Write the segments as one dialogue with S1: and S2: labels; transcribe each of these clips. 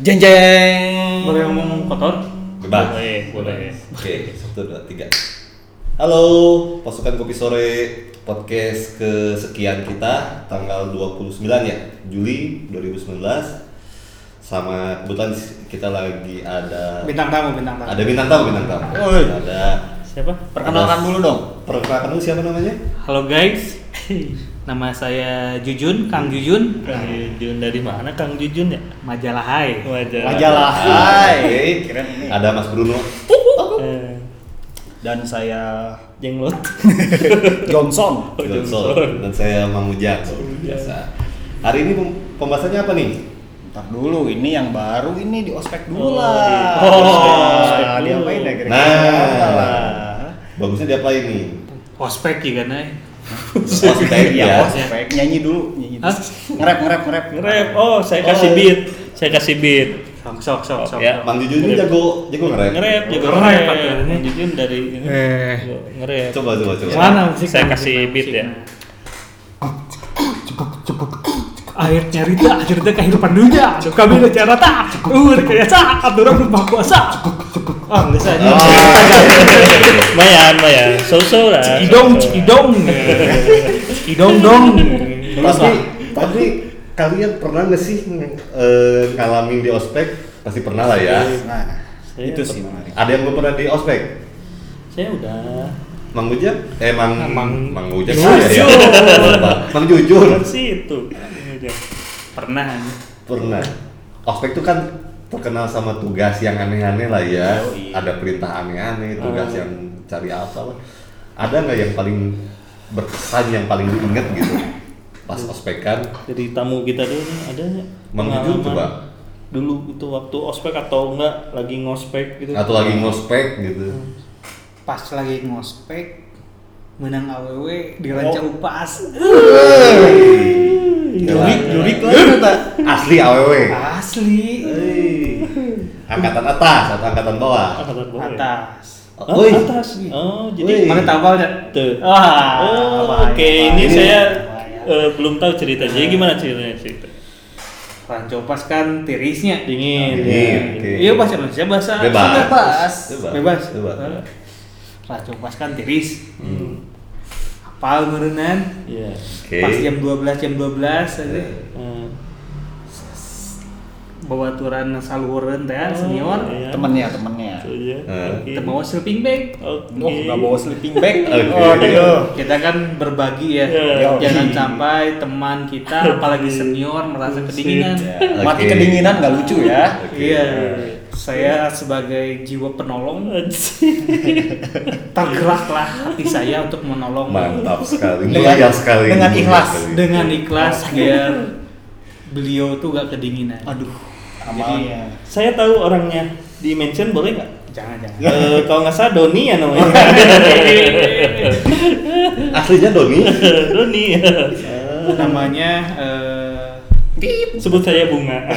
S1: Jeng jeng.
S2: Boleh ngomong kotor?
S3: Bebas.
S2: Boleh, boleh.
S3: Oke, satu dua tiga. Halo, pasukan kopi sore podcast kesekian kita tanggal 29 ya Juli 2019 sama kebetulan kita lagi ada
S2: Bintang tamu, bintang tamu.
S3: ada bintang tamu bintang tamu
S1: Oi.
S3: ada
S2: Siapa?
S1: Perkenalkan
S3: ada-
S1: dulu dong.
S3: perkenalkan dulu siapa namanya
S2: Halo guys. Nama saya Jujun, Kang Jujun.
S4: Kang Jujun dari mana Kang Jujun ya?
S2: Majalah Hai.
S4: Wajah.
S1: Majalah. Hai. Keren ini.
S3: ada Mas Bruno
S4: Eh,
S1: Dan saya
S4: jenglot.
S1: Johnson.
S4: Oh,
S3: Johnson dan saya Mang Ujang biasa hari ini pem- pembahasannya apa nih
S1: Ntar dulu, ini yang baru ini di ospek dulu
S4: Oh,
S1: lah.
S4: di-
S2: Oh,
S1: ospek
S4: dulu.
S1: diapain ya kira-kira?
S3: Nah. Bagusnya diapain nih
S2: Ospek ya kan?
S3: Ospek
S1: Iya,
S3: ya
S1: ospek. Nyanyi dulu, nyanyi dulu. Ngerap, ngerap, ngerap.
S4: Nge-rap. Oh, saya kasih
S3: Oh.
S4: beat. Saya kasih beat.
S2: Sok, sok, sok, sok.
S4: Ya.
S3: Mang Jujun ini jago jago ngerap
S4: Nge-rap juga
S2: Nge-rap.
S4: Kang Jujun dari ini.
S2: Eh.
S4: Nge-rap.
S3: coba coba coba
S2: Mana musik?
S4: Saya kasih beat ya.
S2: Akhirnya Rita, cerita kehidupan dunia. Aduh, kami udah cara tak. Uh, rekayasa. Aturan berubah kuasa. Ah, nggak usah.
S3: Oh.
S4: Mayan, mayan. So-so lah.
S2: Cikidong, cikidong. Cikidong dong.
S3: tapi tapi kalian pernah nggak sih eh, ngalamin di ospek pasti pernah lah ya
S1: Nah, itu sih menarik.
S3: ada yang belum pernah di ospek
S4: Saya udah.
S3: Mang Ujang eh Mang
S2: Mang-
S3: Mang Ujang
S4: Jujur.
S3: ya Mang Jujur
S4: Kan situ.
S2: Pernah.
S3: pernah ospek tuh kan terkenal sama tugas yang aneh-aneh lah ya
S1: Yoi.
S3: ada perintah aneh-aneh tugas
S4: Oh.
S3: yang cari apa lah ada nggak yang paling berkesan yang paling diinget gitu pas ospekan
S4: Jadi tamu kita dulu nih ada pengalaman
S3: coba.
S4: Dulu itu waktu ospek atau enggak lagi ngospek gitu.
S3: atau lagi ngospek gitu
S2: Pas lagi ngospek, menang AWW di ranca
S1: Oh.
S2: upas.
S1: Jurik, jurik lah kata.
S3: asli aww
S2: Asli.
S3: Angkatan atas atau angkatan bawah
S4: Angkatan bawah ya?
S2: Atas.
S4: Oh, atas. Oh, jadi.
S2: Mana tabal ya?
S4: Tuh.
S2: Wah,
S4: Oh, oke. Ini saya eh, belum tahu ceritanya. Jadi gimana ceritanya cerita?
S2: ranca upas kan tirisnya.
S4: Dingin.
S3: Dingin, oke.
S2: Iya bahasa Indonesia bahasa
S3: bebas
S1: Bebas.
S3: bebas
S2: Bebas.
S3: bebas
S2: Ranca upas kan tiris.
S4: Hmm.
S2: Apal merenan.
S4: Iya.
S3: oke
S2: Pas jam 12 jam 12 aja.
S4: Eh,
S2: Bawa aturan saluran teh
S4: oh,
S2: senior.
S4: iya.
S1: Temennya, temennya.
S4: Aja.
S3: Eh.
S4: Oke.
S2: Kita bawa sleeping bag.
S4: Oke.
S1: Oh, nggak bawa sleeping bag.
S3: Oke.
S1: Oh, aduh.
S2: Kita kan berbagi ya.
S4: Iya.
S2: Jangan sampai teman kita apalagi senior merasa kedinginan.
S1: Ya, Mati
S3: Oke.
S1: kedinginan nggak lucu ya.
S2: Iya. Saya sebagai jiwa penolong tergeraklah hati saya untuk menolong
S3: mantap sekali
S1: Dengan-
S3: mulia sekali
S1: dengan ikhlas.
S3: sekali.
S2: dengan ikhlas biar beliau tuh gak kedinginan.
S1: Aduh, amalnya.
S4: Saya tahu orangnya. Di mention boleh nggak?
S2: Jangan jangan.
S4: Eh, kalau nggak salah Doni ya namanya.
S3: aslinya Doni
S4: Doni.
S2: Namanya eh,
S4: Sebut saya bunga.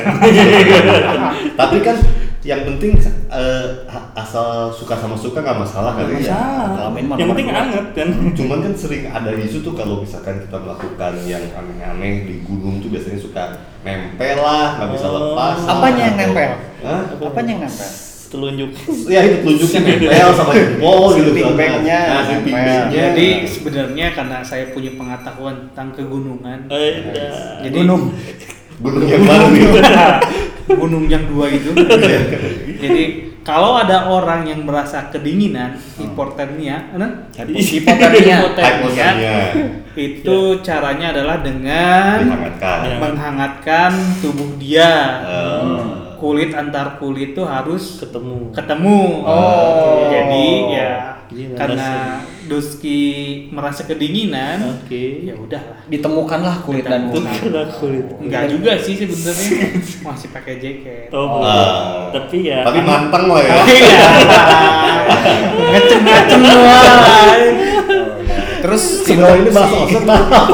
S3: tapi kan yang penting eh, asal suka sama suka nggak masalah kali ya
S4: Masalah. Yang penting anget kan.
S3: cuman kan sering ada isu tuh kalau misalkan kita melakukan yang aneh-aneh di gunung tuh biasanya suka nempel lah nggak bisa
S4: Oh.
S3: lepas lah,
S1: Apanya yang
S3: atau-
S1: nempel?
S3: Hah?
S1: Apanya yang nempel?
S4: Telunjuk.
S3: ya itu telunjuknya nempel sama jempol gitu
S1: bag-nya
S3: nah, bag-nya.
S2: jadi sebenarnya karena saya punya pengetahuan tentang kegunungan.
S4: Eh.
S2: Jadi
S1: Gunung.
S3: gunung yang baru nih
S2: gunung yang dua itu. Jadi kalau ada orang yang merasa kedinginan, hipotermia, nah,
S1: Hipotermia.
S3: hypothermia
S2: itu caranya adalah dengan
S3: dihangatkan
S4: Ya.
S2: menghangatkan tubuh dia.
S3: Eh,
S2: Kulit antar kulit itu harus
S4: ketemu.
S2: ketemu.
S1: Oh.
S2: Jadi ya
S4: Jadi
S2: karena
S4: merasa-
S2: Duski merasa kedinginan,
S4: Oke.
S2: ya udahlah.
S1: Ditemukanlah kulit dan kulit.
S4: kena kulit.
S2: Enggak juga sih sebenarnya masih pakai jaket.
S4: Oh,
S3: Ah.
S4: tapi ya.
S3: tapi manteng lah ya
S2: Iya. Ngecem-ngecem doang.
S1: Terus si Doni
S3: ini bahasa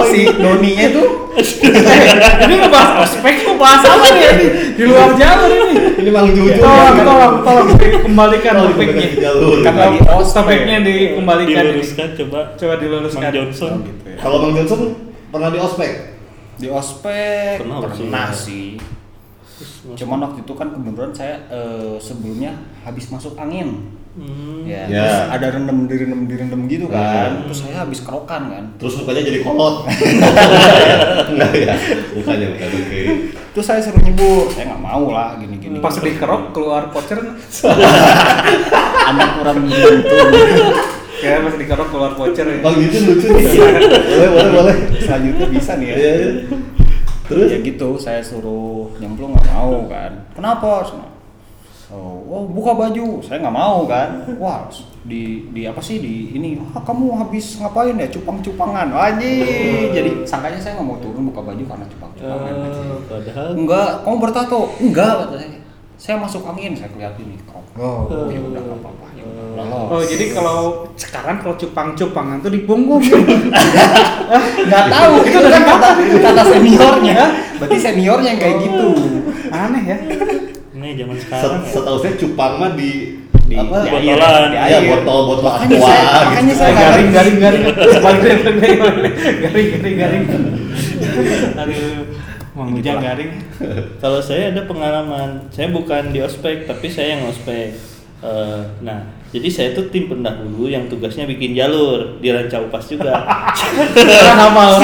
S1: si Doninya itu
S2: ini ngebahas ospek kok bahas apa nih ini? Di luar jalur ini.
S3: ini jujur
S2: Tolong,
S3: ya.
S2: tolong, tolong dikembalikan
S3: Tolong
S2: topiknya.
S3: dikembalikan ke jalur.
S1: kan
S2: Topik-
S1: lagi ospek.
S2: Topiknya dikembalikan.
S4: diluruskan coba.
S2: Coba diluruskan.
S4: Mang Johnson.
S1: gitu ya.
S3: kalau mang Johnson pernah di ospek
S1: Di ospek
S4: Pernah
S1: pernah,
S4: sih.
S1: Cuman waktu itu kan kebetulan saya eh, sebelumnya habis masuk angin.
S4: Hmm.
S1: Ya,
S3: Ya.
S1: terus ada rendem direndem direndem gitu kan.
S3: Hmm.
S1: Terus saya habis kerokan kan.
S3: Terus mukanya jadi kolot. Enggak ya. Bukannya bukan oke.
S1: Terus saya suruh nyebur, saya nggak mau lah gini-gini.
S2: Pas dikerok keluar voucher
S1: anak kurang beruntung.
S2: kayak pas dikerok keluar voucher ya.
S3: Bang Jujun lucu nih. Boleh boleh boleh.
S1: Selanjutnya bisa nih ya.
S3: Iya. iya. Terus
S1: ya gitu saya suruh nyemplung nggak mau kan kenapa oh, oh buka baju. Saya nggak mau kan? Wah di di apa sih? Di ini. Ah, kamu habis ngapain ya? Cupang cupangan anjing. Jadi sangkanya saya nggak mau turun buka baju karena cupang cupangan
S4: Eh, padahal.
S1: Enggak. Kamu bertato? Enggak saya. Saya masuk angin saya kelihatin nih oh, oh ya udah nggak apa-apa ya udah. Lolos.
S2: Oh jadi kalau sekarang kalau cupang-cupangan tuh di punggung
S1: nggak tahu. itu kan kata kata seniornya. Berarti seniornya yang kayak gitu.
S2: Aneh ya.
S4: Ini zaman sekarang ya.
S3: setahu saya cupang mah di
S1: Di-
S3: apa?
S1: di
S4: air,
S3: botolan.
S1: di
S3: Iya,
S1: air.
S3: botol botol
S1: Makanya
S3: aqua
S1: saya-
S3: gitu.
S1: makanya saya
S2: garing garing garing sebaliknya garing garing garing aduh mau ngujang garing
S4: Kalau saya ada pengalaman, saya bukan di ospek, tapi saya yang ospek. Eh, nah, jadi saya tuh tim pendahulu yang tugasnya bikin jalur di Ranca Upas juga.
S2: hafal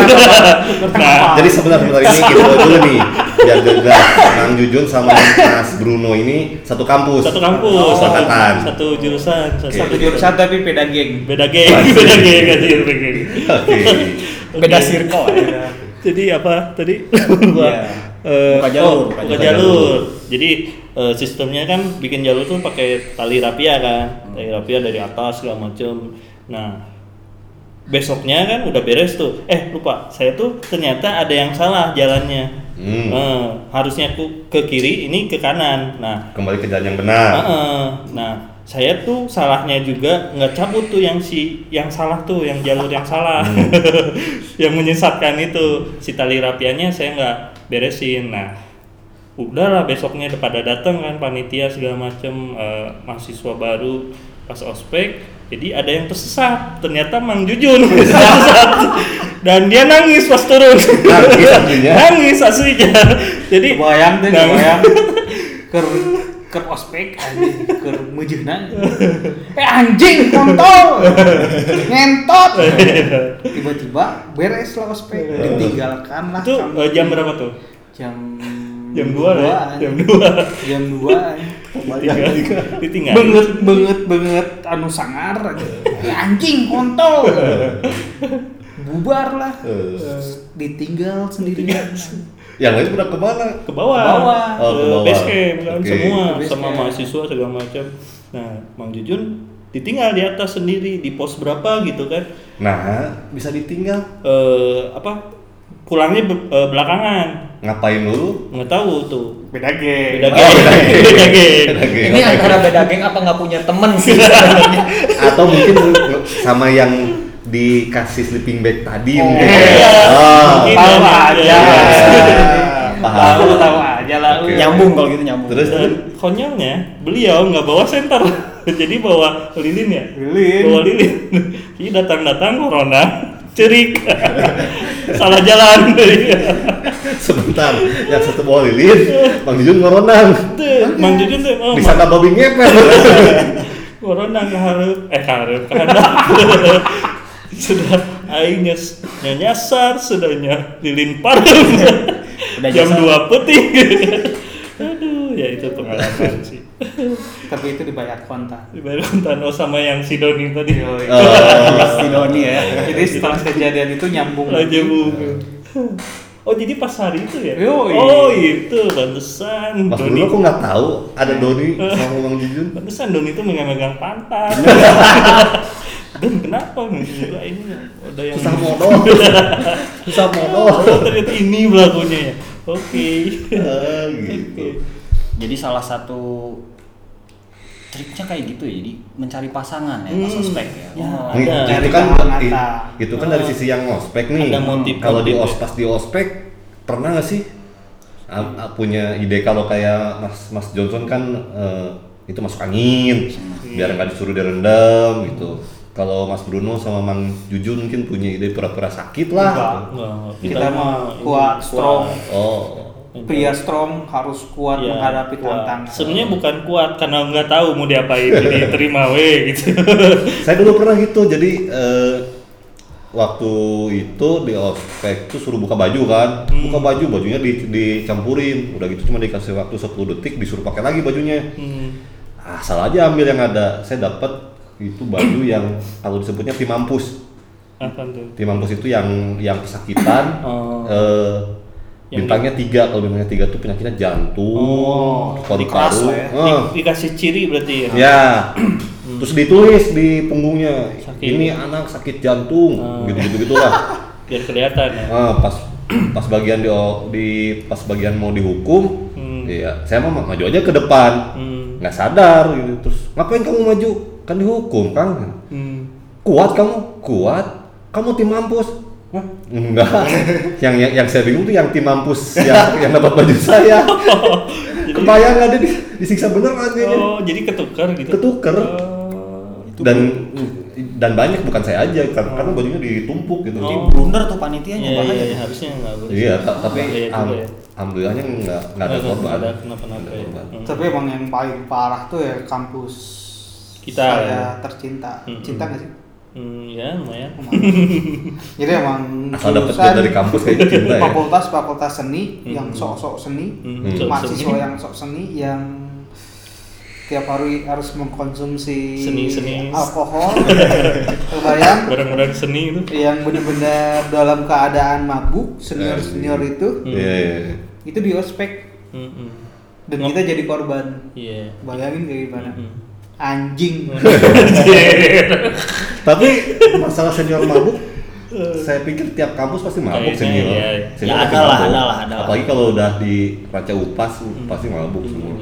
S4: Nah,
S3: Jadi sebenarnya sebentar ini kita dulu nih biar jelas Kang Jujun sama Mas Bruno ini satu kampus.
S4: satu kampus,
S3: Oh,
S4: satu, satu jurusan, satu,
S3: Oke.
S2: satu jurusan tapi beda geng
S4: beda geng, beda geng, beda geng.
S3: Oke.
S1: beda circle ya
S4: Jadi apa tadi?
S1: Iya.
S4: Eh,
S1: Buka jalur,
S4: oh,
S1: buka
S4: buka
S3: jalur.
S4: jalur. Jadi eh, sistemnya kan bikin jalur tuh pakai tali rapia kan, tali rapia dari atas segala macem. Nah, besoknya kan udah beres tuh. Eh lupa, saya tuh ternyata ada yang salah jalannya.
S3: Hmm.
S4: Eh, harusnya ku ke kiri, ini ke kanan. Nah,
S3: Kembali ke jalan yang benar.
S4: Nah, saya tuh salahnya juga nggak cabut tuh yang si yang salah tuh, yang jalur yang salah, yang menyesatkan itu si tali rapiannya saya nggak beresin. Nah, udahlah besoknya udah pada datang kan panitia segala macem eh, mahasiswa baru pas ospek. Jadi ada yang tersesat, ternyata Mang Jujun tersesat. dan dia nangis pas turun.
S3: Nangis aslinya?
S4: nangis aslinya. Jadi
S2: bayang deh bayang ker ker ospek anjing ker mujuna eh anjing kontol ngentot tiba-tiba beres lah ospek ditinggalkan lah
S4: itu eh, jam berapa tuh?
S2: jam
S4: Jam 2 lah ya? Jam 2
S2: jam dua
S4: Ditinggal
S2: banget banget banget. Anu sangar. Aja. Anjing kontol. Bubar lah
S3: Eh.
S2: ditinggal sendirian.
S3: Yang lain udah ke mana?
S4: Ke bawah.
S2: Ke bawah.
S3: Oh, ke bawah.
S4: base camp kan semua. Sama mahasiswa segala macam. Nah Mang Jujun ditinggal di atas sendiri Di pos berapa gitu kan?
S3: Nah, bisa ditinggal.
S4: eh apa Pulangnya be- eh, belakangan
S3: Ngapain dulu?
S4: Nggak tahu tuh
S2: beda geng
S4: Beda
S3: Oh,
S4: geng
S3: beda geng.
S4: Beda geng
S3: Beda geng.
S1: ini antara beda geng apa nggak punya temen sih
S3: Atau mungkin sama yang dikasih sleeping bag tadi
S2: Oh,
S3: mungkin.
S2: iya.
S3: Oh.
S4: Mungkin.
S2: tahu
S4: Iya,
S2: aja.
S3: Paham.
S2: tahu tahu aja lah
S3: Oke.
S1: nyambung kalau gitu nyambung
S3: Terus
S4: Dan konyolnya beliau nggak bawa senter Jadi bawa lilin ya
S2: Lilin.
S4: Bawa lilin Jadi datang-datang corona Cerik. Salah jalan.
S3: Sebentar, yang satu bawa lilin, Bang Jujun ngoronang.
S4: Mang Jujun tuh oh,
S3: Bisa nggak babi ngepet?
S4: Corona keharap Eh Keharap Sudah Aing nyas- nyasar Sudahnya lilin parem Jam. 2 putih. Aduh Ya itu pengalaman sih
S2: tapi itu dibayar kontan
S4: Dibayar kontan oh sama yang si Doni tadi
S3: Oh.
S1: si Doni ya
S2: jadi setelah kejadian itu nyambung
S4: Aja bu. Oh jadi pas hari itu ya?
S2: Yoi.
S4: Oh itu pantesan.
S3: Mas
S4: Doni.
S3: dulu aku nggak tahu ada Doni sama Bang Jujun.
S4: Pantesan Doni itu megang-megang pantat. Dan kenapa enggak ini ada yang
S3: Susah modal. Susah modal.
S4: Oh ternyata ini pelakunya ya. Oke.
S3: Ah,
S4: Oke.
S3: gitu.
S1: Jadi salah satu triknya kayak gitu ya jadi mencari pasangan ya
S4: Hmm.
S1: ospek ya,
S4: Ya.
S1: Oh.
S3: Nih,
S4: Ada.
S3: itu kan i- itu kan dari sisi yang ospek nih.
S4: Ada motif-
S3: Kalau di
S4: motif.
S3: ospek di ospek pernah nggak sih punya ide kalau kayak Mas Mas Johnson kan eh, itu masuk angin biar nggak disuruh direndam gitu. Kalau Mas Bruno sama Mang Jujun mungkin punya ide pura-pura sakit lah.
S2: Enggak.
S4: Enggak,
S2: Kita mah kuat, strong.
S3: Oh,
S2: pria strong harus kuat
S4: Ya,
S2: menghadapi
S4: kuat.
S2: tantangan.
S4: Sebenarnya bukan kuat karena nggak tahu mau diapain jadi terima we gitu.
S3: Saya dulu pernah gitu, jadi eh, waktu itu di ospek tuh suruh buka baju kan, buka baju bajunya di, dicampurin, udah gitu cuma dikasih waktu 10 detik disuruh pakai lagi bajunya.
S4: Hmm.
S3: Asal aja ambil yang ada. Saya dapat itu baju yang kalau disebutnya tim mampus.
S4: Apa tuh?
S3: Tim mampus itu yang yang kesakitan.
S4: Oh.
S3: eh,
S4: Yang
S3: bintangnya tiga, kalau bintangnya tiga tuh penyakitnya jantung,
S2: Oh,
S1: keras lah ya.
S3: Eh,
S4: Di- dikasih ciri berarti ya.
S3: Ya. Terus ditulis di punggungnya,
S4: Sakit.
S3: ini anak sakit jantung,
S4: Oh.
S3: gitu-gitu gitulah.
S4: Biar kelihatan ya.
S3: Ah, pas pas bagian di, di pas bagian mau dihukum,
S4: Hmm.
S3: iya, saya mau maju aja ke depan,
S4: Hmm.
S3: nggak sadar gitu. Terus ngapain kamu maju? Kan dihukum, Kang.
S4: Hmm.
S3: Kuat kamu, kuat. Kamu tim mampus. Enggak. yang, yang yang saya bingung tuh yang tim mampus yang yang dapat baju saya. Kebayang nggak dia di- disiksa beneran kayaknya.
S4: Oh, jadi ketukar gitu.
S3: Ketuker.
S4: Oh.
S3: dan dan banyak bukan saya aja karena, karena bajunya ditumpuk gitu.
S4: Oh.
S1: blunder tuh panitianya
S4: Iya,
S1: bahaya.
S4: iya, iya, harusnya nggak boleh.
S3: Iya, ta- tapi
S4: Bahaya juga
S3: am-
S4: ya.
S3: alhamdulillahnya nggak nggak ada korban.
S4: ada kenapa-napa
S3: ada
S4: ya. Hmm.
S2: Tapi emang yang paling parah tuh ya kampus
S4: Kita,
S2: saya
S4: ya.
S2: tercinta.
S4: Mm-mm.
S2: Cinta gak sih?
S4: Hmm, ya lumayan.
S2: Jadi emang
S3: Asal dapat dari kampus kayaknya cinta ya.
S2: Fakultas fakultas seni yang
S4: Mm-mm.
S2: sok-sok seni,
S4: Hmm,
S3: Hmm.
S2: mahasiswa
S4: seni.
S2: yang sok seni yang tiap hari harus mengkonsumsi
S4: Seni-seni.
S2: alkohol, kebayang
S4: Barang-barang seni itu.
S2: yang benar-benar dalam keadaan mabuk senior senior itu
S4: Hmm.
S3: Iya, iya, iya.
S2: itu di ospek
S4: Hmm, hmm.
S2: dan kita jadi korban
S4: Iya.
S2: bayangin kayak gimana
S4: Hmm.
S2: anjing
S3: Tapi masalah senior mabuk saya pikir tiap kampus pasti mabuk
S4: Kayaknya
S3: senior.
S4: iya.
S3: Senior
S1: Ya, ada lah, ada lah, ada lah.
S3: Apalagi kalau udah di raca upas pasti mabuk
S4: Hmm.
S3: semua.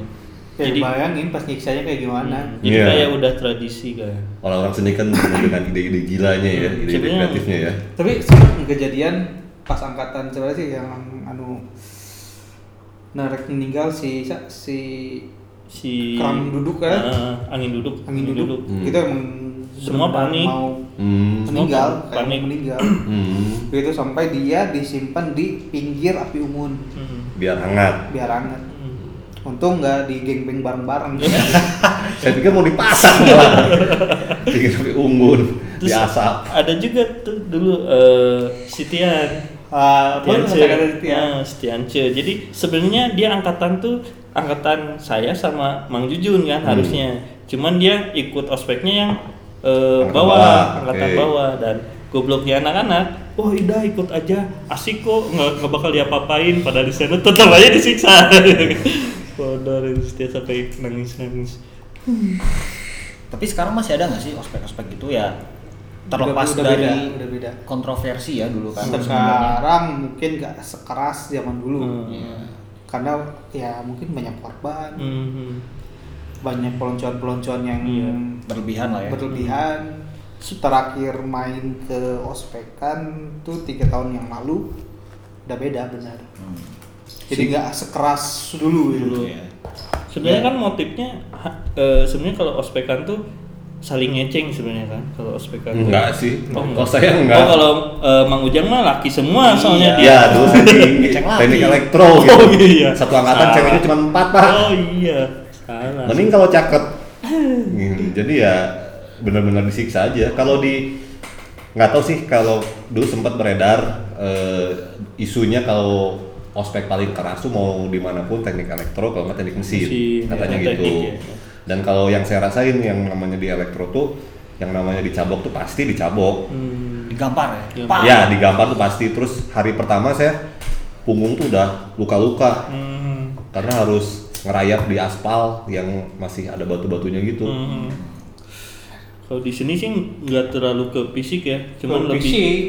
S2: ya
S4: Jadi-
S2: bayangin pas nyiksanya kayak gimana
S4: Hmm. Jadi
S3: Iya.
S4: kayak udah tradisi kan.
S3: Orang-orang seni kan dengan ide-ide gilanya ya,
S4: Hmm.
S3: ide-ide
S4: Sebenarnya-
S3: kreatifnya ya.
S2: tapi sempat kejadian pas angkatan coba sih yang anu narek meninggal si si
S4: Si
S2: Keram duduk kan?
S4: Ah, angin duduk.
S2: angin duduk
S3: Hmm.
S2: itu emang
S4: Semua panik.
S2: mau
S3: Hmm.
S2: meninggal
S4: Semua
S2: kayak
S4: panik.
S2: meninggal
S3: Hmm.
S2: itu sampai dia disimpan di pinggir api unggun
S4: Hmm.
S3: Biar hangat.
S2: biar hangat
S4: Hmm.
S2: untung nggak di geng bareng-bareng
S3: Saya pikir mau dipasang malah. Pikir api unggun,
S4: Terus
S3: diasap.
S4: ada juga tuh dulu eh Sitian.
S2: Ah, boleh
S4: Setiance. Nah, Setiance. Jadi sebenarnya dia angkatan tuh angkatan saya sama Mang Jujun kan
S3: Hmm.
S4: harusnya. Cuman dia ikut ospeknya yang eh,
S3: Angkatan
S4: bawah,
S3: bawah,
S4: angkatan
S3: oke.
S4: bawah dan gobloknya anak-anak. Oh Ida ikut aja, asik kok, nggak nggak bakal diapa-apain. Padahal di sana tetap aja disiksa. Padahal setiap sampai nangis-nangis.
S1: Tapi sekarang masih ada nggak sih ospek-ospek gitu ya? Terlepas
S2: Udah- udah
S1: dari
S2: beda, udah beda.
S1: kontroversi ya dulu kan.
S2: sekarang mungkin nggak sekeras zaman dulu
S4: Hmm.
S1: Iya.
S2: karena ya mungkin banyak korban
S4: Hmm.
S2: banyak peloncoan-peloncoan yang
S4: Iya.
S1: Berlebihan lah ya.
S2: berlebihan terakhir main ke ospekan tuh tiga tahun yang lalu udah beda benar
S1: Hmm.
S2: jadi nggak sekeras dulu gitu.
S4: Dulu.
S1: Iya.
S4: Sebenarnya
S2: Iya.
S4: kan motifnya eh, sebenarnya kalau ospekan tuh saling ngeceng sebenarnya kan kalau ospekan. tuh.
S3: Enggak sih.
S4: Oh,
S3: Kalau saya enggak.
S4: Oh, kalau eh, Mang Ujang mah laki semua soalnya
S1: Iya.
S3: Ya, dulu saya teknik elektro gitu.
S4: Oh, iya.
S3: Satu angkatan
S4: Salah.
S3: ceweknya cuma empat pak.
S4: Oh iya. Salah.
S3: Mending kalau cakep. Gitu. Jadi ya benar-benar disiksa aja. Kalau di nggak tahu sih kalau dulu sempat beredar eh, isunya kalau ospek paling keras tuh mau di mana pun teknik elektro kalau nggak teknik mesin,
S4: Mesin,
S3: katanya
S4: ya,
S3: gitu.
S4: teknik, ya.
S3: Dan kalau yang saya rasain yang namanya di elektro tuh yang namanya dicabok tuh pasti dicabok.
S4: Hmm.
S1: Digampar ya.
S4: Digampar.
S3: Ya digampar tuh pasti. Terus hari pertama saya punggung tuh udah luka-luka
S4: Hmm.
S3: karena harus ngerayap di aspal yang masih ada batu-batunya gitu.
S4: Hmm. Kalau di sini sih nggak terlalu ke fisik ya, cuman
S2: Ke
S4: lebih
S2: fisik.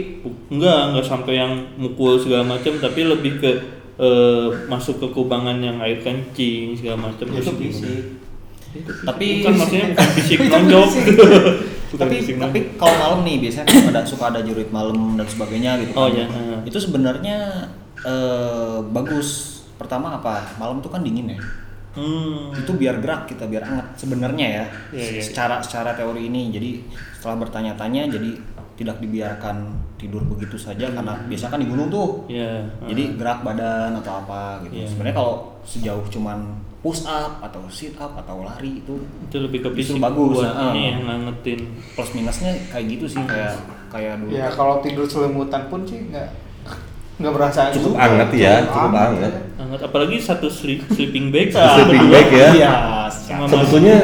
S4: nggak nggak sampai yang mukul segala macam, tapi lebih ke eh, masuk ke kubangan yang air kencing segala macam.
S2: itu fisik
S1: Tapi-
S4: bukan maksudnya bukan fisik nonjok.
S1: Tapi
S4: fisik
S1: tapi kalau malam nih biasanya kan ada suka ada jurit malam dan sebagainya gitu
S4: Oh,
S1: kan.
S4: iya.
S1: Itu sebenarnya eh, bagus. Pertama apa? Malam tuh kan dingin ya.
S4: Hmm.
S1: itu biar gerak kita biar hangat sebenarnya ya
S4: Iya, iya, iya.
S1: secara secara teori ini jadi setelah bertanya-tanya jadi tidak dibiarkan tidur begitu saja karena biasa kan di gunung tuh
S4: Ya.
S1: jadi gerak badan atau apa gitu
S4: Iya.
S1: sebenarnya kalau sejauh cuman push up atau sit up atau lari itu
S4: itu lebih ke
S1: Itu
S4: fisik
S1: bagus,
S4: buat
S1: ah.
S4: ini yang ngangetin.
S1: plus minusnya kayak gitu sih kayak kayak dulu
S2: Ya kalau tidur selimutan pun sih nggak nggak berasa
S3: Cukup
S2: juga.
S3: hangat ya, cukup hangat.
S4: Hangat apalagi satu sleep, sleeping bag.
S3: Sleeping bag ya.
S1: iya
S4: Sama
S3: Sebetulnya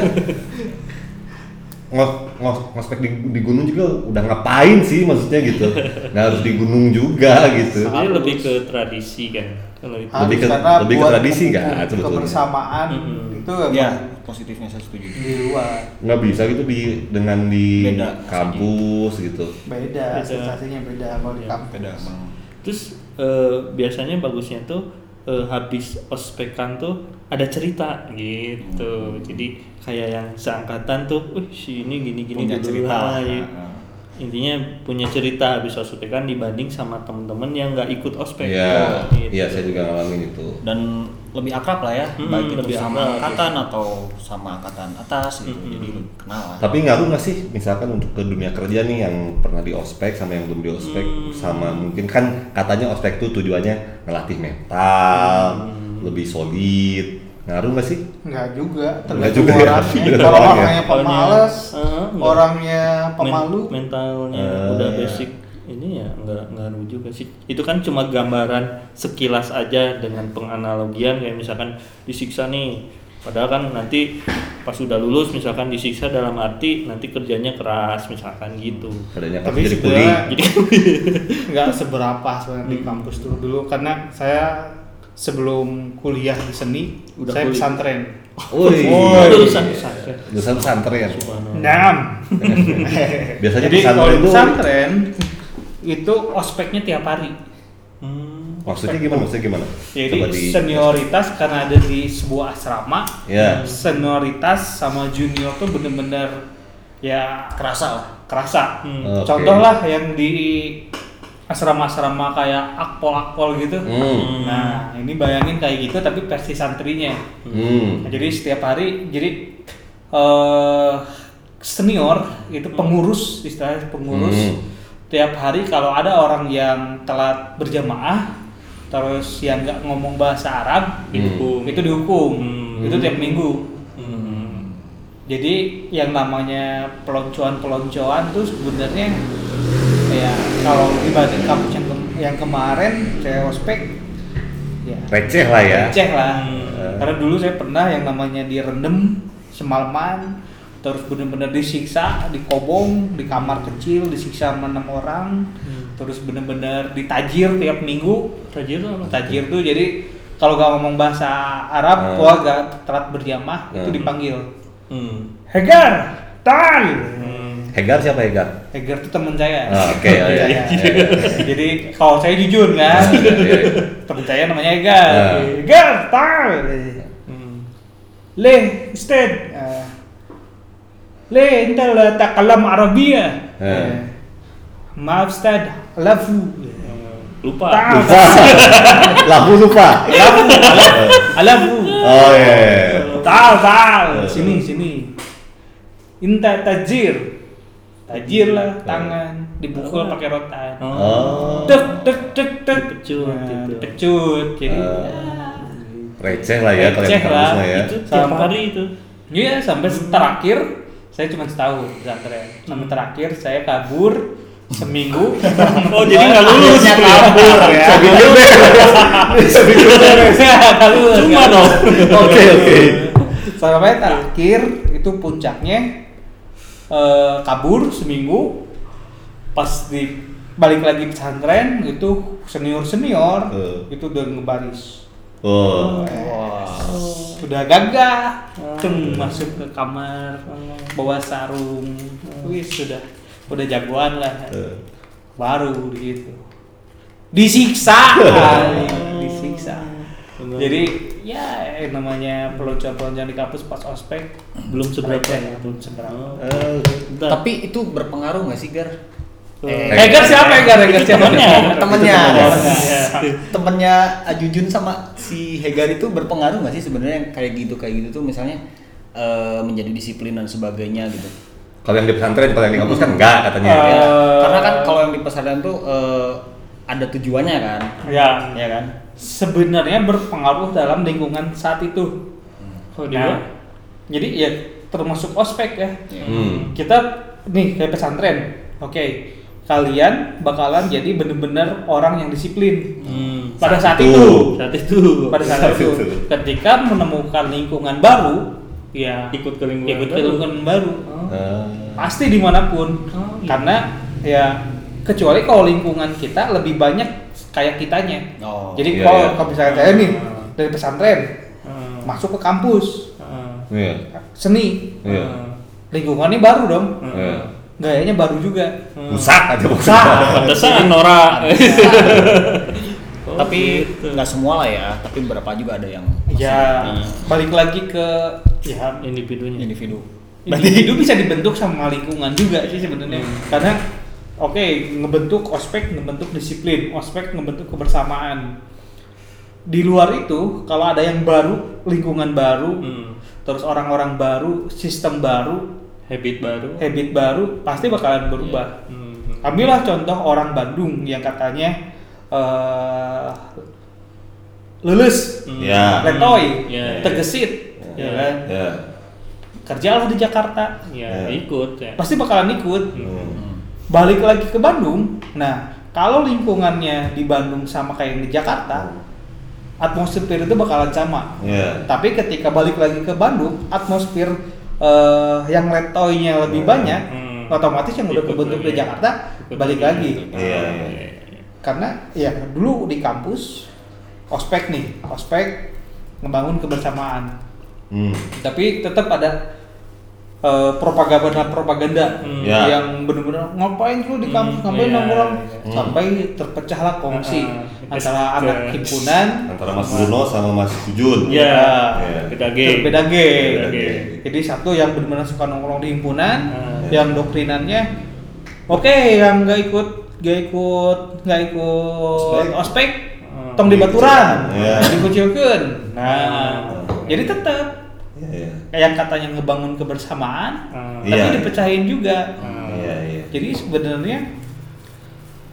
S3: ngos ngos ngospek di, di gunung juga udah ngapain sih maksudnya gitu? Nggak harus di gunung juga gitu.
S4: Sebenarnya lebih ke tradisi kan? Kalau itu.
S3: Lebih ke-
S2: karena
S3: lebih ke
S2: buat
S3: tradisi kan, sebetulnya.
S2: Kebersamaan.
S4: Mm-mm.
S2: itu
S1: ya positifnya saya setuju.
S2: di luar.
S3: Nggak bisa gitu di dengan di
S1: Beda
S3: kampus gitu.
S2: Beda,
S4: Beda.
S2: sensasinya beda kalau di
S4: Iya,
S2: kampus.
S1: beda emang.
S4: Terus eh, biasanya bagusnya tuh eh, habis ospekan tuh ada cerita gitu. Jadi kayak yang seangkatan tuh, "Wih, si ini gini-gini
S1: punya
S4: dulu
S1: cerita
S4: lah,"
S1: lah.
S4: ya. Intinya punya cerita habis ospekan dibanding sama temen-temen yang nggak ikut ospek.
S3: Iya,
S4: Gitu.
S3: iya saya juga ngalamin itu.
S1: dan lebih akrab lah ya
S4: Hmm,
S1: baik itu
S4: lebih
S1: sama
S4: akrab,
S1: angkatan atau sama angkatan atas gitu
S4: Hmm.
S1: jadi kenal lah
S3: Tapi ngaruh nggak sih, misalkan untuk ke dunia kerja nih yang pernah di ospek sama yang belum di ospek,
S4: Hmm.
S3: sama mungkin kan katanya ospek tuh tujuannya ngelatih mental,
S4: Hmm.
S3: lebih solid, ngaruh nggak sih?
S2: Nggak juga,
S3: Nggak
S2: tergantung
S3: juga ya,
S2: orangnya.
S3: tergantung
S2: Kalau
S3: orangnya.
S2: orangnya pemalas,
S4: enggak.
S2: orangnya
S4: Men-
S2: pemalu,
S4: mentalnya
S3: Eh,
S4: udah
S3: iya.
S4: basic ini ya nggak ngaruh juga sih itu kan cuma gambaran sekilas aja dengan penganalogian kayak misalkan disiksa nih padahal kan nanti pas udah lulus misalkan disiksa dalam arti nanti kerjanya keras misalkan gitu
S3: Kerjanya
S2: Tapi
S3: jadi kuli.
S2: sebenarnya-
S4: jadi
S2: nggak seberapa sebenarnya
S4: Hmm.
S2: di kampus dulu dulu karena saya sebelum kuliah di seni
S4: Udah
S2: saya
S4: kuliah.
S2: pesantren.
S3: Woi,
S4: oh, lulusan pesantren
S3: lulusan pesantren.
S4: Subhanallah.
S2: Enam.
S3: Biasanya
S2: Jadi
S3: pesantren
S2: kalau di
S3: itu
S2: pesantren itu ospeknya tiap hari.
S4: Hmm.
S3: maksudnya gimana? Maksudnya gimana?
S2: Jadi
S3: Coba di-
S2: senioritas karena ada di sebuah asrama,
S3: Ya.
S2: senioritas sama junior tuh bener-bener ya
S1: kerasa lah
S2: kerasa.
S4: Hmm.
S3: Oke.
S2: Contoh lah yang di asrama-asrama kayak akpol-akpol gitu.
S3: Hmm.
S2: Nah, ini bayangin kayak gitu tapi versi santrinya.
S3: Hmm.
S2: Nah, jadi setiap hari jadi eh senior itu pengurus istilahnya pengurus
S3: Hmm.
S2: tiap hari kalau ada orang yang telat berjamaah terus yang nggak ngomong bahasa Arab
S4: Dihukum.
S2: itu dihukum
S4: Hmm.
S2: itu tiap minggu
S4: Hmm.
S2: jadi yang namanya peloncoan-peloncoan tuh sebenarnya ya kalau dibanding kampus yang, kem- yang kemarin saya ospek ya
S3: Receh lah ya.
S2: cek lah
S3: Hmm.
S2: karena dulu saya pernah yang namanya direndam semalaman terus bener-bener disiksa dikobong di kamar kecil disiksa sama enam orang
S4: Hmm.
S2: terus bener-bener ditajir tiap minggu
S4: Tajir tuh apa?
S2: tajir tuh jadi kalau gak ngomong bahasa Arab
S3: Hmm.
S2: gua gak telat berjamaah itu
S3: Hmm.
S2: dipanggil
S4: Hmm.
S2: Hegar Tal
S4: Hmm.
S3: Hegar siapa Hegar?
S2: Hegar itu teman saya.
S3: Ah, oh, Oke.
S2: Okay,
S3: iya,
S2: iya,
S3: iya.
S2: Jadi kalau saya jujur kan,
S3: iya, iya, iya.
S2: teman saya namanya Hegar. Hegar,
S4: ah.
S2: tar. Leh, Le, Leh, entah Le, tak kalam
S3: Arabia.
S2: Yeah. Maaf, Stad. Lafu.
S4: Lupa.
S2: Tar.
S3: Lupa. Lafu lupa.
S2: Lafu. Alafu.
S3: Oh iya.
S2: Yeah. Tal,
S3: tal.
S2: Sini, sini. Inta tajir tajir lah tangan dipukul pakai rotan
S3: Oh.
S2: tek tek tek tek
S4: Dipecut,
S2: Nah,
S4: gitu.
S2: dipecut jadi
S3: Ah.
S2: ya.
S3: Receh lah ya
S2: Receh lah.
S3: ya.
S4: itu tiap
S2: Sampai-
S4: hari itu
S2: Iya sampai terakhir saya cuma setahun pesantren. Sampai terakhir saya kabur seminggu.
S4: oh jadi nggak lulus
S2: kabur ya.
S3: Saya pikir deh.
S2: kabur.
S4: Cuma dong.
S3: Oke oke.
S2: Sampai terakhir itu puncaknya eh, kabur seminggu. Pas di balik lagi pesantren itu senior senior
S3: Eh.
S2: itu udah ngebaris.
S3: Oh.
S2: udah gagah. Tung masuk ke kamar bawa sarung. Wih sudah. Udah jagoan lah.
S3: Eh.
S2: baru gitu. Disiksa. Kali, jadi ya eh, namanya peloncoan-peloncoan di kampus pas ospek
S4: belum seberapa
S2: receh,
S4: ya
S2: belum seberapa
S3: Eh,
S4: Bentar.
S1: tapi itu berpengaruh nggak sih gar Eh,
S2: Heger siapa Heger? Heger siapa?
S4: temennya.
S1: temennya
S4: Iya.
S1: temennya Ajujun sama si Hegar itu berpengaruh nggak sih sebenarnya yang kayak gitu kayak gitu tuh misalnya eh, menjadi disiplin dan sebagainya gitu
S3: Kalau yang di pesantren, kalau yang di kampus kan enggak katanya.
S2: Eh,
S1: Ya, karena kan kalau yang di pesantren tuh eh, ada tujuannya kan
S2: Ya,
S1: ya kan
S2: sebenarnya berpengaruh dalam lingkungan saat itu. Kalau di
S4: Nah.
S2: jadi ya termasuk ospek ya.
S3: Hmm.
S2: Kita nih kayak pesantren, oke. Kalian bakalan jadi bener-bener orang yang disiplin.
S4: Hmm.
S2: Pada saat
S3: itu.
S2: itu,
S4: Saat itu.
S2: pada saat
S3: Saat
S2: itu,
S3: itu.
S2: ketika menemukan lingkungan baru, ya
S4: Ikut ke lingkungan
S2: ikut ke
S4: baru.
S2: lingkungan baru.
S3: Ah.
S2: Pasti di mana pun,
S4: Oh, iya.
S2: karena ya kecuali kalau lingkungan kita lebih banyak kayak kitanya.
S1: oh
S2: Jadi
S3: Iya,
S2: kalau
S3: iya.
S2: kalau misalnya saya nih dari pesantren
S4: Hmm.
S2: masuk ke kampus
S4: Hmm.
S3: Iya.
S2: seni,
S3: Iya.
S2: lingkungannya baru dong,
S3: Iya.
S2: gayanya baru juga.
S4: Hmm.
S3: Rusak aja
S2: Rusak.
S4: Pantesan Nora. Oh,
S1: tapi
S4: gitu.
S1: nggak semua lah ya tapi beberapa juga ada yang
S2: Ya
S1: masih,
S2: balik lagi ke ya
S4: individunya.
S1: individu
S2: individu bisa dibentuk sama lingkungan juga sih sebenarnya. Karena oke ngebentuk ospek, ngebentuk disiplin, ospek ngebentuk kebersamaan. Di luar itu kalau ada yang baru, lingkungan baru,
S4: Hmm.
S2: terus orang-orang baru, sistem baru,
S4: Habit baru.
S2: habit baru pasti bakalan berubah.
S4: Hmm.
S2: Ambillah contoh orang Bandung yang katanya eh lulus,
S4: Hmm.
S3: Ya.
S2: letoy,
S4: Ya.
S2: tergesit, ya
S4: Ya.
S2: kan?
S3: Ya.
S2: Kerjalah di Jakarta,
S4: Ya,
S3: Ya.
S4: ikut ya.
S2: pasti bakalan ikut.
S3: Hmm.
S2: Balik lagi ke Bandung, nah kalau lingkungannya di Bandung sama kayak yang di Jakarta, atmosfer itu bakalan sama.
S3: Ya.
S2: Tapi ketika balik lagi ke Bandung, atmosfer eh, yang letoynya lebih
S3: Hmm.
S2: banyak,
S4: Hmm.
S2: otomatis yang udah kebentuk di Jakarta
S4: Ikut
S2: balik lagi.
S3: Iya,
S4: Ah,
S3: iya.
S2: Karena ya dulu di kampus ospek nih, ospek ngebangun kebersamaan.
S3: Hmm.
S2: Tapi tetap ada eh, propaganda-propaganda
S4: Hmm.
S3: Ya.
S2: yang benar-benar ngapain lu di kampus,
S4: Hmm,
S2: ngapain
S4: iya,
S2: nongkrong
S4: iya.
S3: Hmm.
S2: sampai terpecahlah kongsi
S4: Ah,
S2: antara
S4: ke-
S2: anak himpunan
S3: Antara Mas Bruno sama Mas Jujun.
S4: Ya,
S3: Iya.
S4: beda geng. Beda geng.
S2: Jadi satu yang benar-benar suka nongkrong di himpunan,
S4: Ah.
S2: yang doktrinannya oke, yang nggak ikut nggak ikut nggak ikut
S3: Ospek.
S2: ospek,
S4: Ah.
S2: tong di baturan,
S3: Iya.
S2: dikucilkeun. Nah,
S3: Ah.
S2: jadi tetap Yang katanya ngebangun kebersamaan,
S4: Ah.
S2: tapi
S3: Iya.
S2: dipecahin juga.
S4: Ah.
S3: Iya, iya.
S2: Jadi sebenarnya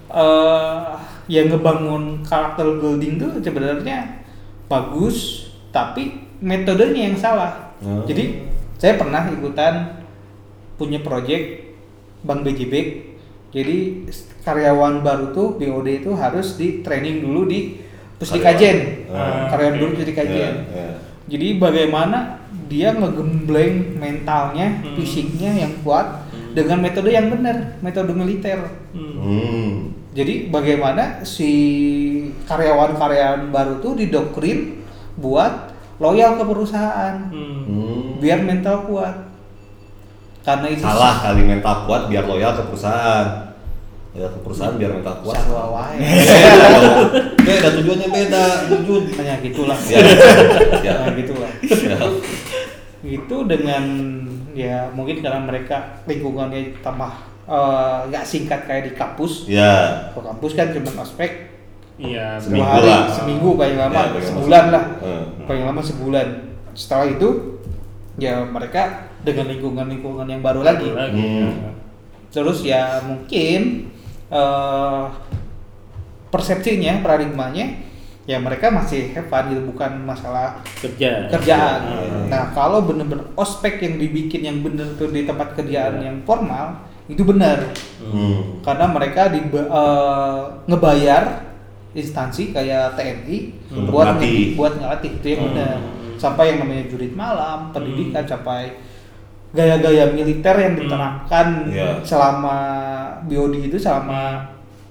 S2: eh yang ngebangun karakter building tuh sebenarnya bagus, tapi metodenya yang salah.
S3: Hmm.
S2: Jadi saya pernah ikutan punya project Bank BJB. Jadi karyawan baru tuh BOD itu harus di training dulu di Pusdikajen.
S3: Ah.
S2: Karyawan
S4: oke.
S2: dulu Pusdikajen.
S3: Iya, iya.
S2: Jadi bagaimana dia ngegembleng mentalnya,
S4: Hmm.
S2: fisiknya yang kuat dengan metode yang benar, metode militer.
S4: Hmm.
S3: Hmm.
S2: Jadi bagaimana si karyawan-karyawan baru tuh didoktrin buat loyal ke perusahaan,
S4: Hmm.
S3: Hmm.
S2: biar mental kuat. Karena itu
S3: Salah kali mental kuat biar loyal ke perusahaan. Loyal ke perusahaan biar mental kuat.
S2: Sarwa wae.
S3: Beda tujuannya beda, Jujun.
S2: Hanya gitulah.
S3: Ya. Ya.
S2: Nah, gitulah.
S3: Ya.
S2: Itu dengan ya mungkin karena mereka lingkungannya tambah eh, nggak singkat kayak di kampus.
S3: Ya.
S2: Ke kampus kan cuma ospek
S4: Iya,
S3: Seminggu
S2: hari,
S3: lah.
S2: seminggu paling lama,
S3: Ya, paling lama
S2: sebulan lah,
S3: Hmm.
S2: paling lama sebulan. Setelah itu, ya mereka dengan lingkungan-lingkungan yang baru lagi.
S4: lagi.
S3: Hmm.
S2: Terus ya mungkin eh, persepsinya, paradigmanya, ya mereka masih have fun gitu, bukan masalah
S4: Kerja.
S2: kerjaan.
S3: Hmm.
S2: Nah kalau bener-bener ospek yang dibikin yang bener tuh di tempat kerjaan yang formal, itu benar
S3: Hmm.
S2: karena mereka di eh, ngebayar instansi kayak TNI
S3: Hmm.
S2: buat
S3: Ngelatih.
S2: nge- buat ngelatih itu yang
S3: Hmm.
S2: benar sampai yang namanya jurid malam pendidikan sampai gaya-gaya militer yang
S4: Hmm.
S2: diterapkan
S3: Iya.
S2: selama BOD itu selama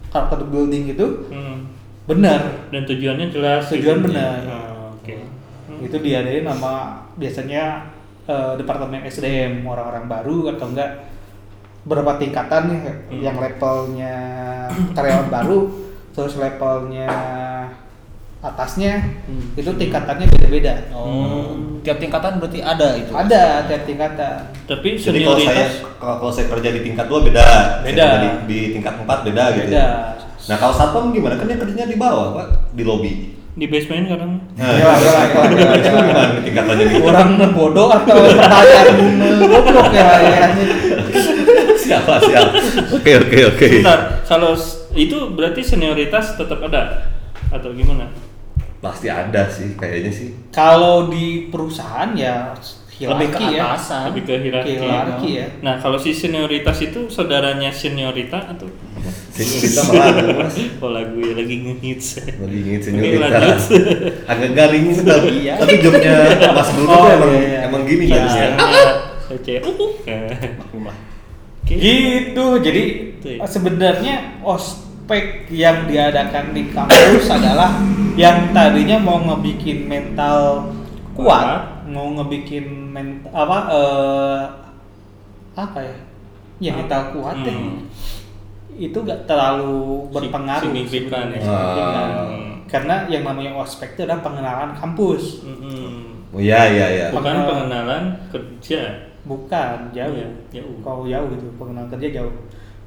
S2: karakter building itu
S4: Hmm.
S2: benar
S4: Dan tujuannya jelas.
S2: Tujuan benar.
S4: Ah, Oke. Hmm.
S2: itu diadain sama biasanya eh, departemen SDM orang-orang baru atau enggak berapa tingkatan nih
S4: Hmm.
S2: yang levelnya karyawan baru terus levelnya atasnya
S4: Hmm.
S2: itu tingkatannya beda-beda.
S1: Oh, tiap tingkatan berarti ada itu.
S2: Ada tiap tingkatan.
S4: Tapi
S3: Jadi kalau saya
S4: senioritas
S3: kalau kalau saya kerja di tingkat 2 beda.
S2: Beda.
S3: di, di tingkat 4 beda, gitu.
S2: Beda.
S3: ya. Nah, kalau satpam gimana? Kan dia kerjanya di bawah, Pak, di lobi.
S4: di basement kadang
S3: Nah,
S2: gila, gila, gila,
S3: itu
S2: gila.
S3: gimana tingkatannya nih?
S2: Orang bodoh atau pertanyaan goblok ya, ya.
S3: siapa siapa? Oke oke oke.
S4: Bentar, kalau itu berarti senioritas tetap ada atau gimana?
S3: Pasti ada sih kayaknya sih.
S2: Kalau di perusahaan ya
S1: Lebih ke
S2: hierarki ya.
S1: atasan.
S4: Lebih ke hierarki.
S2: Hierarki ya.
S4: Nah, kalau si senioritas itu saudaranya seniorita atau
S3: Seniorita malah lagu, Mas.
S4: oh lagu ya lagi ngehits.
S3: Lagi
S4: Oke,
S3: seniorita. Agak garing sih tapi,
S1: Iya.
S3: tapi jobnya Mas Bruno
S2: Oh,
S3: tuh emang
S2: iya, iya.
S3: emang gini
S4: Ya. Oke.
S1: Maklum lah.
S4: Oke.
S2: Gitu. Jadi
S4: Gitu ya.
S2: sebenarnya ospek yang diadakan di kampus adalah yang tadinya mau ngebikin mental kuat, mau ngebikin men apa eh apa ya? Ya mental kuat ya.
S4: Hmm.
S2: Itu gak terlalu berpengaruh
S4: Signifikan ya.
S3: Ah.
S2: Karena yang namanya ospek itu adalah pengenalan kampus.
S4: Mm-mm.
S3: Oh iya iya iya.
S4: Bukan
S2: Pengenalan.
S4: pengenalan kerja.
S2: Bukan, jauh.
S4: Iya, jauh.
S2: Kalau jauh gitu, pengenalan kerja jauh.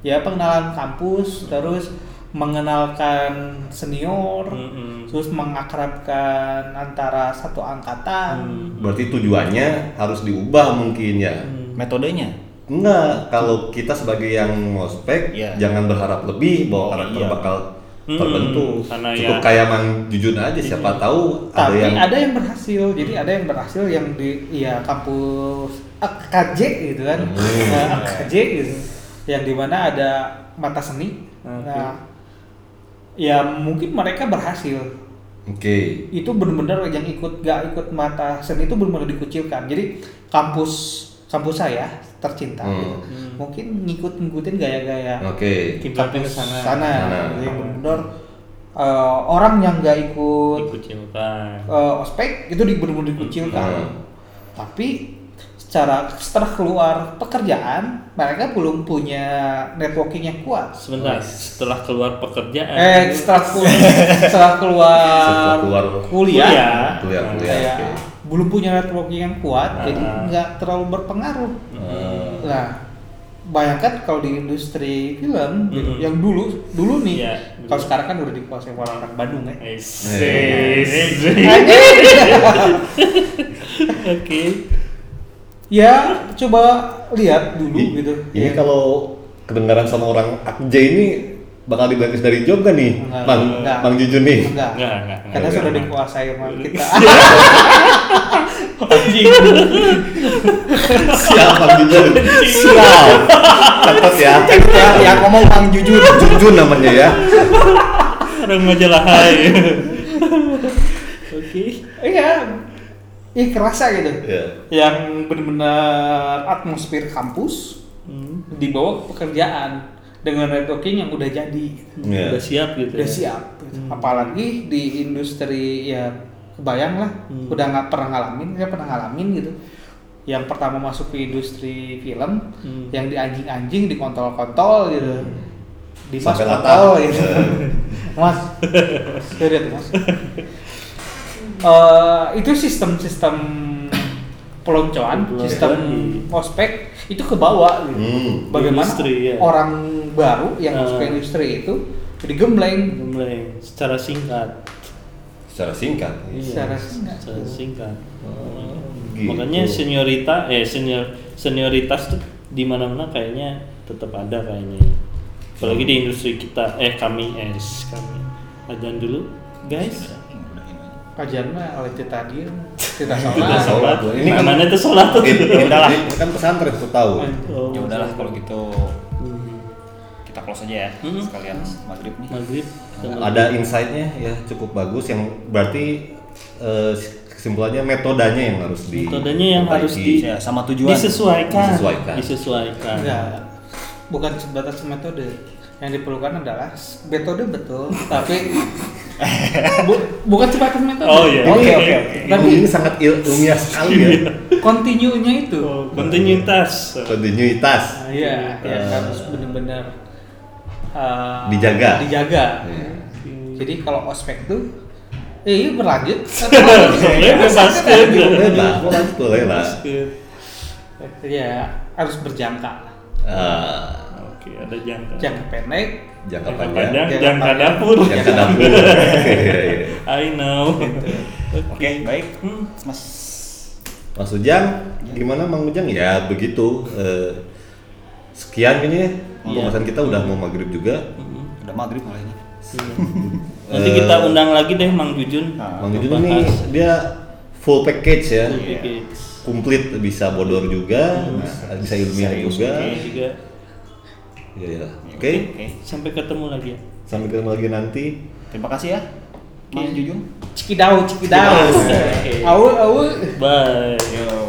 S2: Ya pengenalan kampus, terus mengenalkan senior,
S4: Mm-mm.
S2: terus mengakrabkan antara satu angkatan.
S4: Hmm.
S3: Berarti tujuannya harus diubah mungkin ya.
S4: Hmm.
S1: Metodenya.
S3: Enggak, kalau kita sebagai yang ngospek
S1: Iya.
S3: jangan berharap lebih bahwa
S1: Oh,
S3: karakter
S1: iya.
S3: bakal
S4: Hmm,
S3: terbentuk.
S4: karena
S3: Cukup
S4: ya-
S3: kayak Mang Jujun aja siapa tahu ada
S2: Tapi
S3: yang
S2: ada yang berhasil, jadi ada yang berhasil yang di ya kampus AKJ gitu kan,
S3: Hmm.
S2: Nah, AKJ gitu, yang di mana ada mata seni.
S4: Oke.
S2: Nah, ya mungkin mereka berhasil.
S3: Oke.
S2: itu benar-benar yang ikut gak ikut mata seni itu benar-benar dikucilkan jadi kampus kampus saya tercinta
S3: Hmm.
S2: gitu. mungkin ngikut ngikutin gaya-gaya
S3: Oke.
S4: Ke
S2: kampus
S4: sana.
S2: sana, yang benar-benar eh, orang yang gak ikut
S4: Dikucilkan.
S2: eh, ospek itu benar-benar dikucilkan
S3: Hmm.
S2: tapi secara setelah keluar pekerjaan mereka belum punya networking yang kuat
S4: Sebentar, setelah keluar pekerjaan.
S2: eh setelah keluar setelah keluar,
S3: Setelah keluar
S2: kuliah
S3: Kuliah, kuliah.
S2: kayak
S3: oke.
S2: belum punya networking yang kuat
S4: Ah.
S2: jadi nggak terlalu berpengaruh
S3: Hmm.
S2: nah bayangkan kalau di industri film gitu,
S4: Mm-mm.
S2: yang dulu dulu nih
S4: Iya,
S2: kalau sekarang kan udah dikuasai orang-orang Bandung ya
S4: Eh, Oke.
S2: Ya coba lihat dulu
S3: I-
S2: gitu
S3: Ini
S2: Ya.
S3: kalau kedengaran sama orang Akj ini bakal diblacklist dari job kan nih?
S2: Enggak,
S3: Bang,
S2: enggak.
S3: Bang Jujun nih.
S2: enggak,
S4: Enggak, enggak,
S2: karena
S3: enggak.
S2: sudah dikuasai sama kita
S4: Anjing.
S3: Siap Bang Jujun. Siap. Catat ya.
S1: Ya, yang ngomong Bang Jujur.
S3: Jujun namanya ya.
S4: Orang majalah hai. Oke.
S2: iya Ih kerasa gitu
S3: Ya.
S2: yang benar-benar atmosfer kampus
S4: Hmm.
S2: dibawa ke pekerjaan dengan networking yang udah jadi
S3: Ya.
S4: Udah siap gitu.
S2: udah
S4: ya?
S2: siap apalagi di industri ya kebayang lah
S4: Hmm.
S2: udah nggak pernah ngalamin saya pernah ngalamin gitu yang pertama masuk ke industri film
S4: Hmm.
S2: yang di anjing-anjing di kontol-kontol gitu di mas
S3: Sampai
S2: kontol gitu mas lihat mas Eh, itu sistem-sistem peloncoan
S4: Peloncoan
S2: sistem
S4: di-
S2: ospek itu ke bawah gitu
S3: Hmm.
S2: bagaimana
S4: Industri, ya.
S2: orang baru yang masuk ke
S4: Ah.
S2: industri itu digembleng
S4: Mulai secara singkat.
S3: Secara singkat.
S2: Secara singkat.
S4: Secara singkat.
S3: gitu.
S4: Makanya seniorita eh senior senioritas tuh di mana-mana kayaknya tetap ada kayaknya. Apalagi di industri kita eh kami es kami. Ajan dulu guys.
S2: Kajian mah oleh kita dia kita
S4: Kita
S2: sholat
S4: sholat.
S3: Ini
S4: namanya tuh sholat tuh.
S1: Udah lah.
S3: ini kan pesantren aku tahu.
S4: Oh,
S1: Ya udahlah kalau gitu
S4: Hmm.
S1: kita close aja ya.
S4: Hmm.
S1: Sekalian maghrib nih.
S4: Maghrib.
S3: Ada insight-nya ya cukup bagus yang berarti eh, kesimpulannya metodenya yang harus di
S4: Metodenya yang harus di-
S1: Ya, sama tujuan.
S4: disesuaikan.
S3: Disesuaikan.
S4: Disesuaikan.
S2: enggak bukan sebatas metode yang diperlukan adalah metode betul tapi bu- bukan sebatas metode
S4: Oh, iya.
S1: Oke, oke.
S3: Tapi ini sangat il- ilmiah sekali ya.
S2: continue-nya itu
S4: Oh, kontinuitas.
S3: Kontinuitas.
S2: Ah, iya yang
S3: Eh.
S2: harus benar-benar uh,
S3: Dijaga.
S2: dijaga
S3: Iya.
S2: jadi kalau ospek tuh Eh, iya berlanjut.
S4: Boleh bebaskan.
S3: Boleh lah, boleh lah.
S2: ya harus berjangka.
S3: Ah,
S4: Oke, ada jangka.
S2: Jangka pendek,
S3: jangka
S4: Jangka
S3: panjang,
S4: panjang,
S2: Jangka
S4: jangka
S2: panjang.
S4: dapur.
S3: jangka dapur. Iya, iya.
S4: I know.
S1: Oke, baik.
S4: Hmm.
S1: Mas
S3: Mas Ujang, gimana Mang Ujang? Ya begitu. Eh, sekian ini ya. Pembahasan kita udah mau maghrib juga.
S1: Udah maghrib malah ini.
S4: Nanti kita undang lagi deh Mang Jujun.
S1: Nah,
S3: Mang Jujun ini dia full package ya.
S4: Full
S1: Iya.
S4: package.
S3: Komplit bisa bodor juga, bisa, bisa ilmiah juga.
S4: Juga.
S3: Iya, iya. Oke.
S1: Oke.
S4: Sampai ketemu lagi ya.
S3: Sampai ketemu lagi nanti.
S1: Terima kasih ya. Mang Jujun.
S2: cikidau, cikidau.
S4: Cikidau.
S2: Aul, aul.
S4: Bye.
S1: Yo.